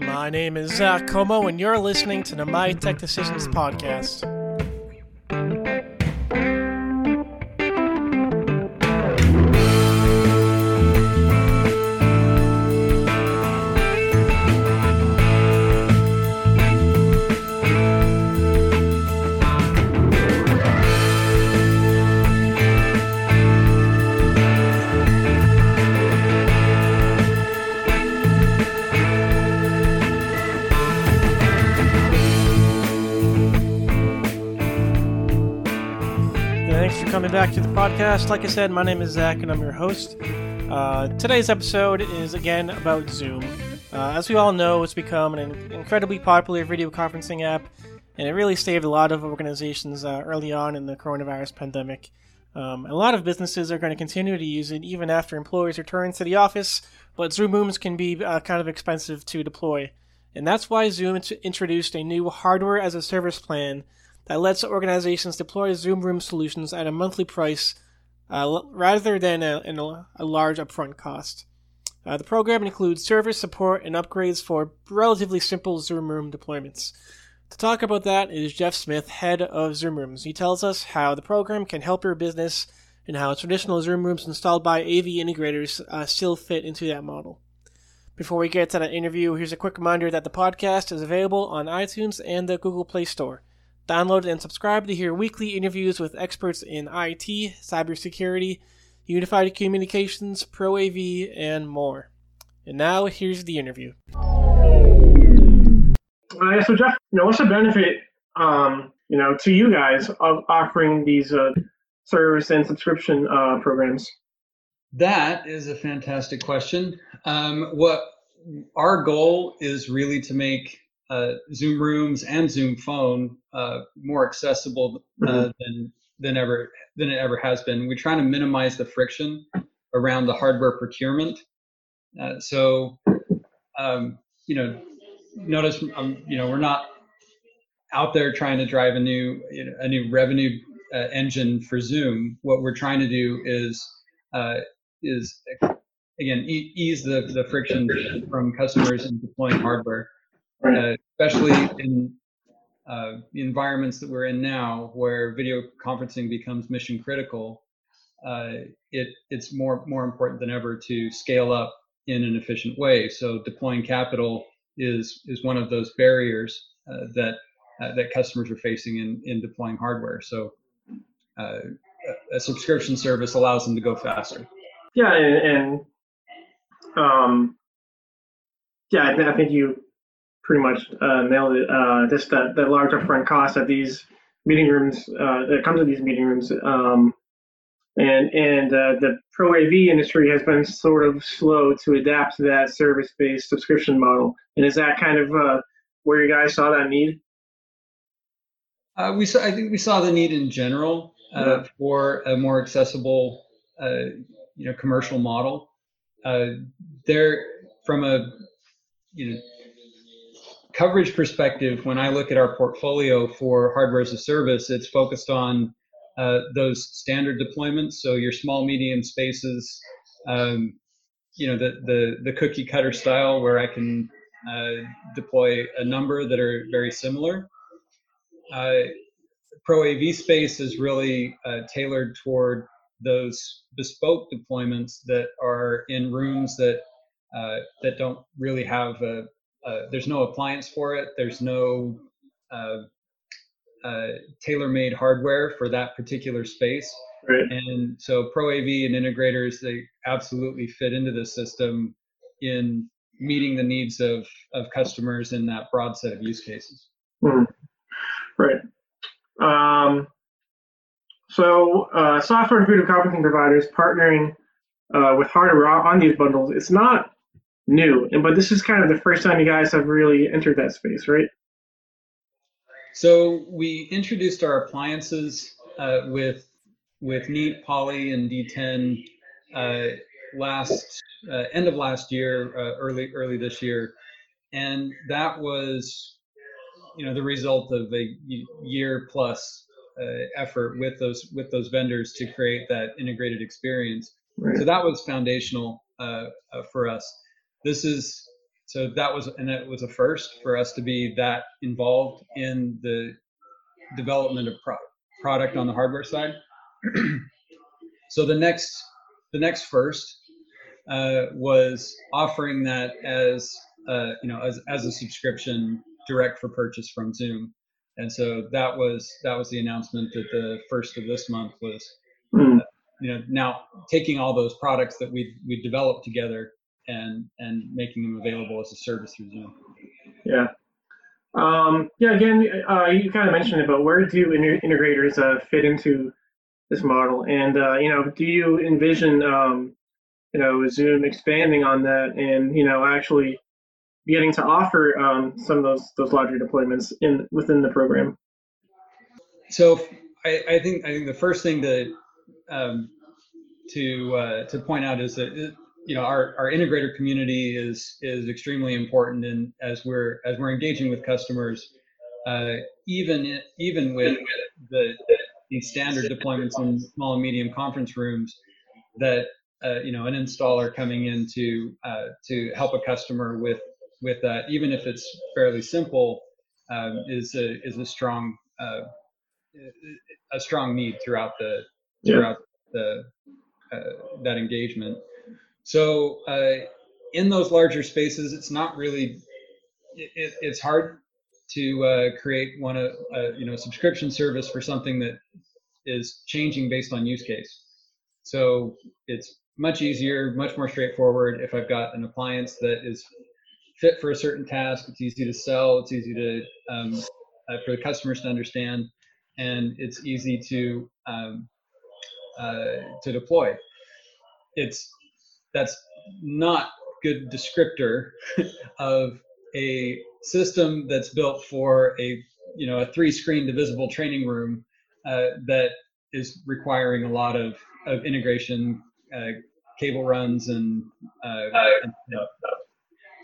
My name is Zach Comeau, and you're listening to the My Tech Decisions podcast. Thanks for coming back to the podcast. Like I said, my name is Zach, and I'm your host. Uh, today's episode is again about Zoom. Uh, as we all know, it's become an incredibly popular video conferencing app, and it really saved a lot of organizations uh, early on in the coronavirus pandemic. Um, a lot of businesses are going to continue to use it even after employees return to the office, but Zoom rooms can be uh, kind of expensive to deploy. And that's why Zoom introduced a new hardware as a service plan that lets organizations deploy Zoom Room solutions at a monthly price uh, rather than a, a, large upfront cost. Uh, the program includes service support and upgrades for relatively simple Zoom Room deployments. To talk about that is Jeff Smith, head of Zoom Rooms. He tells us how the program can help your business and how traditional Zoom Rooms installed by AV integrators uh, still fit into that model. Before we get to that interview, here's a quick reminder that the podcast is available on iTunes and the Google Play Store. Download and subscribe to hear weekly interviews with experts in IT, cybersecurity, unified communications, Pro AV, and more. And now, here's the interview. Uh, so Jeff, you know, what's the benefit, um, you know, to you guys of offering these uh, service and subscription uh, programs? That is a fantastic question. Um, what our goal is really to make uh, Zoom Rooms and Zoom Phone uh, more accessible uh, Mhm. than than ever than it ever has been. We're trying to minimize the friction around the hardware procurement. Uh, so, um, you know, notice um, you know we're not out there trying to drive a new you know, a new revenue uh, engine for Zoom. What we're trying to do is uh, is again e- ease the, the friction from customers in deploying hardware uh, especially in uh, environments that we're in now, where video conferencing becomes mission critical. Uh, it it's more more important than ever to scale up in an efficient way. So deploying capital is is one of those barriers uh, that uh, that customers are facing in in deploying hardware. So uh, a- subscription service allows them to go faster. Yeah, and, and um, yeah, I think you pretty much uh, nailed it. Uh, just that, that large upfront cost that these meeting rooms uh, that comes with these meeting rooms, um, and and uh, the pro AV industry has been sort of slow to adapt to that service-based subscription model. And is that kind of uh, where you guys saw that need? Uh, we saw, I think we saw the need in general uh, Yeah. for a more accessible, uh, you know, commercial model. Uh, there, from a you know coverage perspective, when I look at our portfolio for hardware as a service, it's focused on uh, those standard deployments. So your small, medium spaces, um, you know, the the the cookie cutter style, where I can uh, deploy a number that are very similar uh, Pro AV space is really uh, tailored toward those bespoke deployments that are in rooms that uh, that don't really have a, uh, there's no appliance for it. There's no uh, uh, tailor-made hardware for that particular space. Right. And so Pro AV and integrators, they absolutely fit into the system in meeting the needs of, of customers in that broad set of use cases. Hmm. Right. Um, so, uh, software and video conferencing providers partnering uh, with hardware on these bundles, it's not new, and but this is kind of the first time you guys have really entered that space, right? So we introduced our appliances uh, with with Neat, Poly, and DTEN uh, last uh, end of last year, uh, early early this year, and that was you know the result of a year plus uh, effort with those with those vendors to create that integrated experience. Right. So that was foundational uh, uh, for us. This is so that was and it was a first for us to be that involved in the development of product product on the hardware side. so the next the next first uh, was offering that as uh, you know as as a subscription direct for purchase from Zoom. And so that was that was the announcement that the first of this month was Mm. you know now taking all those products that we we developed together and and making them available as a service through Zoom. Yeah. Um, yeah, again, uh, you kind of mentioned it, but where do inter- integrators uh, fit into this model? And, uh, you know, do you envision, um, you know, Zoom expanding on that and, you know, actually getting to offer um, some of those those larger deployments in within the program? So I, I think I think the first thing to um, to uh, to point out is that you know our, our integrator community is is extremely important and as we're as we're engaging with customers uh, even even with the these standard deployments in small and medium conference rooms that uh, you know an installer coming in to uh, to help a customer with with that even if it's fairly simple um, is a is a strong uh, a strong need throughout the Yeah. throughout the uh, that engagement. So uh, in those larger spaces, it's not really it, it, it's hard to uh, create one a, a you know subscription service for something that is changing based on use case. So it's much easier, much more straightforward if I've got an appliance that is fit for a certain task. It's easy to sell. It's easy to um, uh, for the customers to understand, and it's easy to um, uh, to deploy. It's that's not good descriptor of a system that's built for a you know a three screen divisible training room uh, that is requiring a lot of, of integration uh, cable runs and, uh, and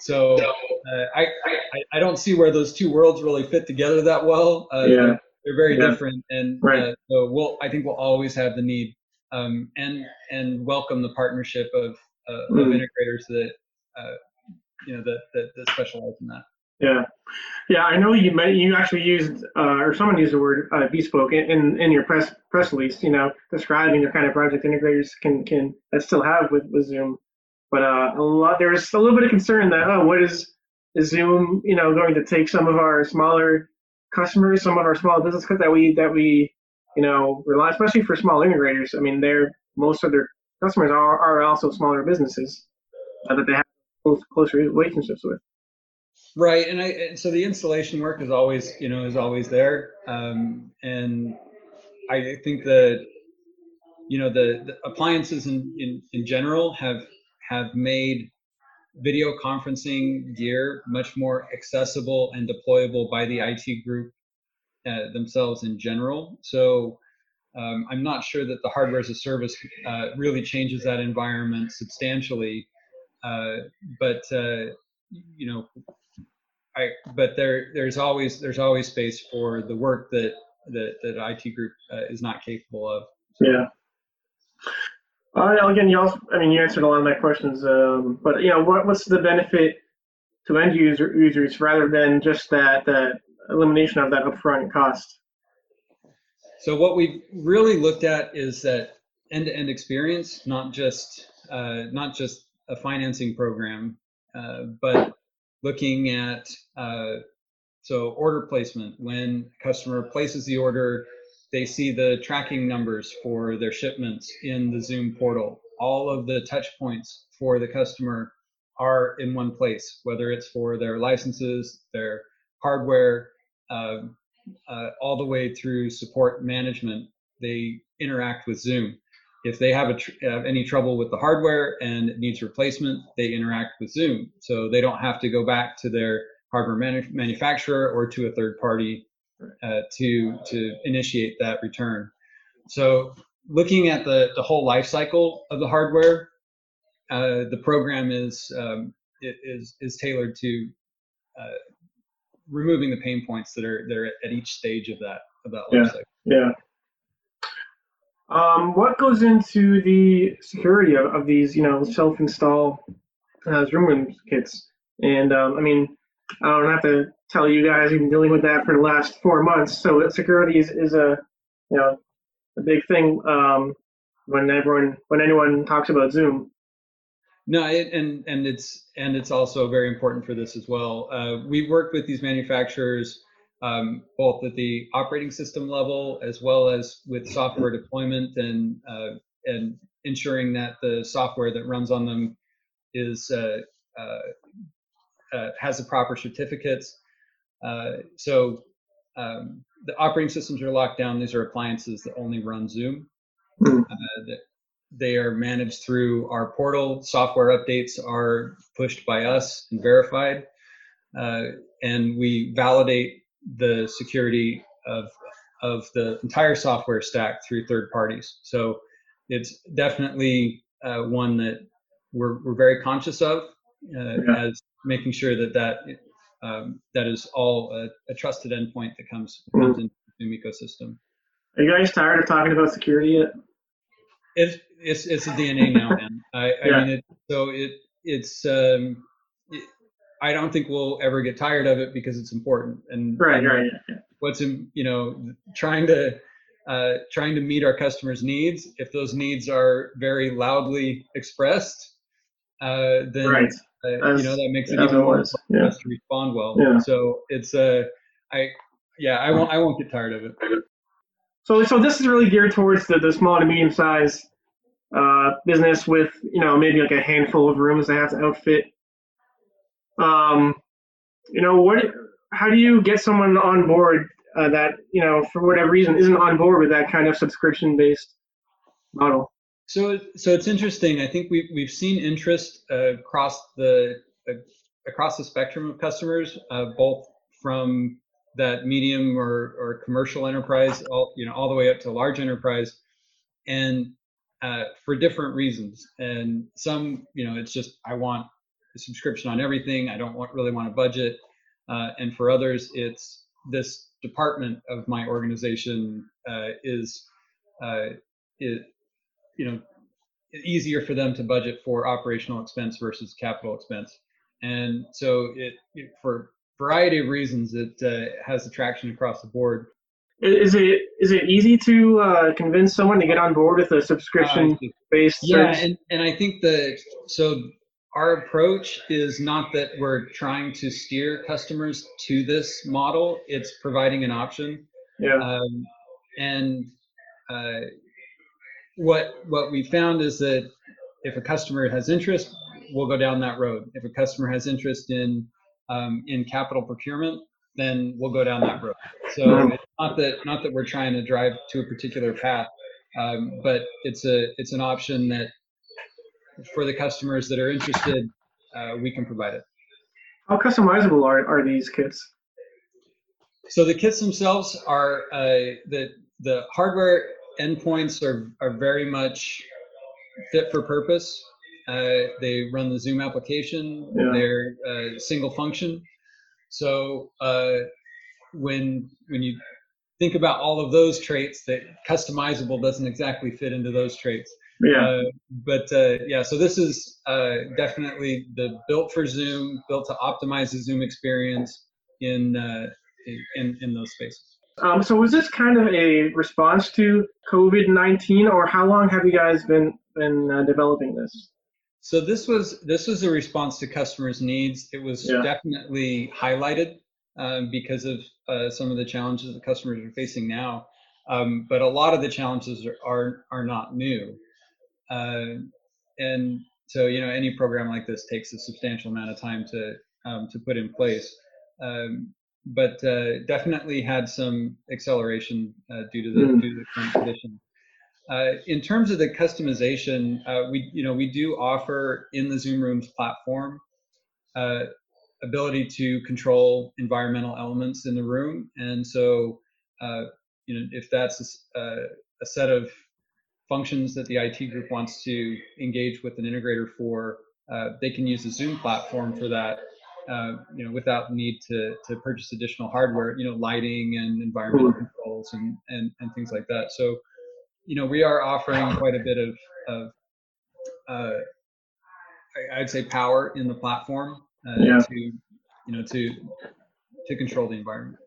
so uh, I, I I don't see where those two worlds really fit together that well. Uh, Yeah. they're, they're very Yeah. different, and Right. uh, so we'll I think we'll always have the need um, and and welcome the partnership of uh, of Mm. integrators that uh, you know that, that that specialize in that. Yeah, yeah. I know you you actually used uh, or someone used the word uh, bespoke in, in in your press press release. You know, describing the kind of project integrators can can that still have with, with Zoom. But uh, a lot there was a little bit of concern that oh, what is is Zoom? You know, going to take some of our smaller customers, some of our small business that we that we you know rely, especially for small integrators. I mean, they're most of their customers are, are also smaller businesses uh, that they have close, close relationships with. Right, and I and so the installation work is always you know is always there, um, and I think that you know the, the appliances in, in in general have have made video conferencing gear much more accessible and deployable by the IT group uh, themselves in general. So um, I'm not sure that the hardware as a service uh, really changes that environment substantially, uh, but uh, you know I, but there, there's always, there's always space for the work that that that IT group uh, is not capable of. Yeah. Uh, again, you also, I mean, you answered a lot of my questions, um, but you know, what, what's the benefit to end user users rather than just that that elimination of that upfront cost? So what we've really looked at is that end-to-end experience, not just uh, not just a financing program, uh, but looking at uh, so order placement. When a customer places the order, they see the tracking numbers for their shipments in the Zoom portal. All of the touch points for the customer are in one place, whether it's for their licenses, their hardware, uh, uh, all the way through support management. They interact with Zoom. If they have, tr- have any trouble with the hardware and it needs replacement, they interact with Zoom. So they don't have to go back to their hardware manu- manufacturer or to a third party uh, to to initiate that return. So looking at the the whole life cycle of the hardware, uh, the program is um, is is tailored to uh, removing the pain points that are that are at each stage of that of that Yeah. life cycle. Yeah. Um, what goes into the security of, of these, you know, self-install uh, Zoom room kits? And um, I mean, I don't have to tell you guys we've been dealing with that for the last four months. So security is, is a you know a big thing um, when everyone when anyone talks about Zoom. No, it, and and it's and it's also very important for this as well. Uh, we worked with these manufacturers um, both at the operating system level as well as with software deployment and uh, and ensuring that the software that runs on them is uh, uh, uh has the proper certificates. Uh, so um, the operating systems are locked down. These are appliances that only run Zoom. Mm. that they are managed through our portal. Software updates are pushed by us and verified, and we validate the security of of the entire software stack through third parties. So it's definitely uh, one that we're we're very conscious of uh, yeah. as making sure that that um, that is all a, a, trusted endpoint that comes mm-hmm. comes into the ecosystem. Are you guys tired of talking about security yet? It's it's it's a DNA now, man. I, I mean, it, so it it's um, I don't think we'll ever get tired of it because it's important. And right, and right. Yeah. What's in, you know, trying to uh, trying to meet our customers' needs. If those needs are very loudly expressed, uh, then right. uh, you know that makes it even more yeah. to respond well. Yeah. So it's a, uh, I, yeah, I won't I won't get tired of it. So so this is really geared towards the, the small to medium size uh, business with you know maybe like a handful of rooms they have to outfit um, you know, what? How do you get someone on board uh, that you know, for whatever reason, isn't on board with that kind of subscription-based model? So, so it's interesting. I think we've we've seen interest uh, across the uh, across the spectrum of customers, uh, both from that medium or, or commercial enterprise, all you know, all the way up to large enterprise, and uh, for different reasons. And some, you know, it's just I want a subscription on everything. I don't want, really want a budget. Uh, and for others, it's this department of my organization uh, is, uh, it, you know, easier for them to budget for operational expense versus capital expense. And so it, it for variety of reasons, it uh, has attraction across the board. Is it is it easy to uh, convince someone to get on board with a subscription based? yeah, and, and I think the so our approach is not that we're trying to steer customers to this model. It's providing an option. Yeah. Um, and uh, what what we found is that if a customer has interest, we'll go down that road. If a customer has interest in um, in capital procurement, then we'll go down that road. So it's not that not that we're trying to drive to a particular path, um, but it's a it's an option that for the customers that are interested, uh, we can provide it. How customizable are, are these kits? So the kits themselves are uh, the the hardware endpoints are are very much fit for purpose. Uh, they run the Zoom application. Yeah. They're uh, single function. So uh, when when you think about all of those traits, that customizable doesn't exactly fit into those traits. Yeah. Uh, but uh, yeah, so this is uh, definitely the built for Zoom, built to optimize the Zoom experience in uh, in in those spaces. Um, so was this kind of a response to COVID nineteen, or how long have you guys been been uh, developing this? So this was this was a response to customers' needs. It was yeah. definitely highlighted um, because of uh, some of the challenges that customers are facing now. Um, but a lot of the challenges are, are, are not new. Uh, and so, you know, any program like this takes a substantial amount of time to um, to put in place. Um, but uh, definitely had some acceleration uh, due to the mm. due to the current conditions. Uh, in terms of the customization, uh, we you know we do offer in the Zoom Rooms platform uh, ability to control environmental elements in the room, and so you know if that's a, a set of functions that the IT group wants to engage with an integrator for, uh, they can use the Zoom platform for that. Uh, you know, without need to to purchase additional hardware, you know, lighting and environmental mm-hmm. controls and, and and things like that. So, you know, we are offering quite a bit of of uh, I'd say power in the platform uh, yeah. to you know to to control the environment.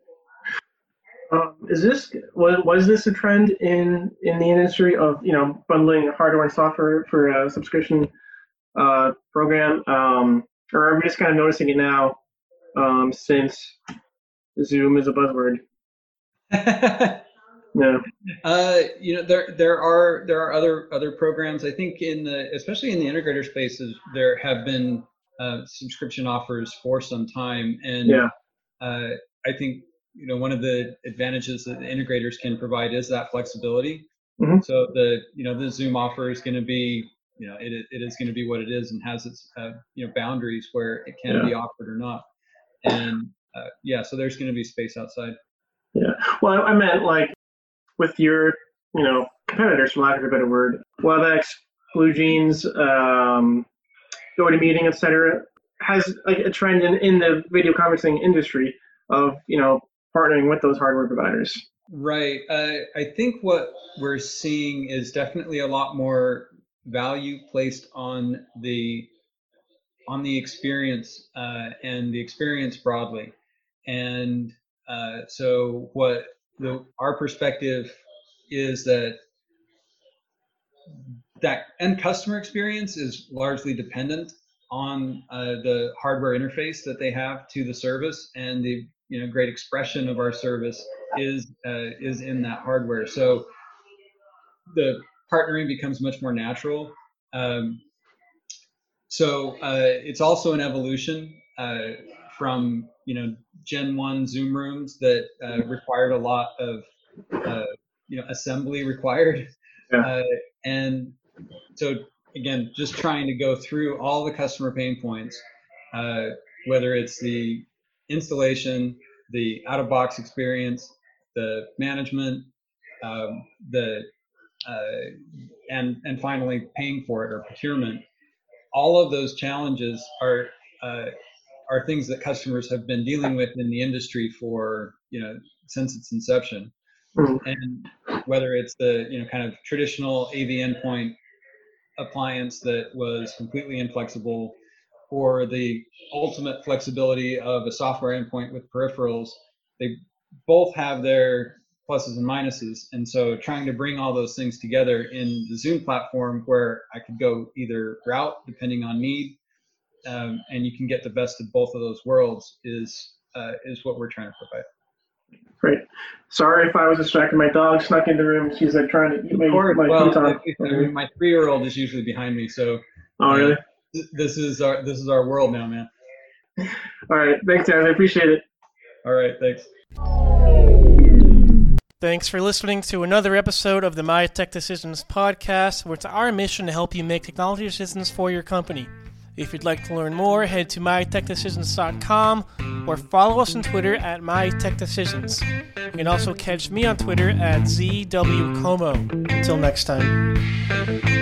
Um, is this was, was this a trend in in the industry of you know bundling hardware and software for a subscription uh, program, um, or are we just kind of noticing it now um, since Zoom is a buzzword? yeah. Uh, you know, there there are there are other other programs. I think in the especially in the integrator spaces, there have been uh, subscription offers for some time, and yeah. uh, I think you know one of the advantages that the integrators can provide is that flexibility. Mm-hmm. So the you know the Zoom offer is going to be you know it it is going to be what it is and has its uh, you know boundaries where it can yeah. be offered or not. And uh, yeah, so there's going to be space outside. Yeah. Well, I meant like with your, you know, competitors, for lack of a better word, WebEx, Blue BlueJeans, um, GoToMeeting, etc., has like a trend in, in the video conferencing industry of, you know, partnering with those hardware providers. Right. Uh, I think what we're seeing is definitely a lot more value placed on the on the experience uh, and the experience broadly. And uh, so what our perspective is that that end customer experience is largely dependent on uh, the hardware interface that they have to the service and the you know great expression of our service is uh, is in that hardware. So the partnering becomes much more natural. Um, so uh, it's also an evolution uh, from you know Gen One Zoom rooms that uh, required a lot of uh, you know assembly required, yeah. Uh, and so again, just trying to go through all the customer pain points, uh, whether it's the installation, the out-of-box experience, the management, um, the uh, and and finally paying for it or procurement. All of those challenges are uh, are things that customers have been dealing with in the industry for you know since its inception mm-hmm. and whether it's the you know kind of traditional av endpoint appliance that was completely inflexible or the ultimate flexibility of a software endpoint with peripherals they both have their pluses and minuses and so trying to bring all those things together in the zoom platform where i could go either route depending on need um, and you can get the best of both of those worlds is uh, is what we're trying to provide. Great. Sorry if I was distracted. My dog snuck in the room. She's like trying to eat my, my well, I mean, my three year old is usually behind me, so. Oh really? Uh, this is our this is our world now, man. All right. Thanks, guys. I appreciate it. All right. Thanks. Thanks for listening to another episode of the My Tech Decisions podcast, where it's our mission to help you make technology decisions for your company. If you'd like to learn more, head to mytechdecisions.com or follow us on Twitter at mytechdecisions. You can also catch me on Twitter at ZWComeau. Until next time.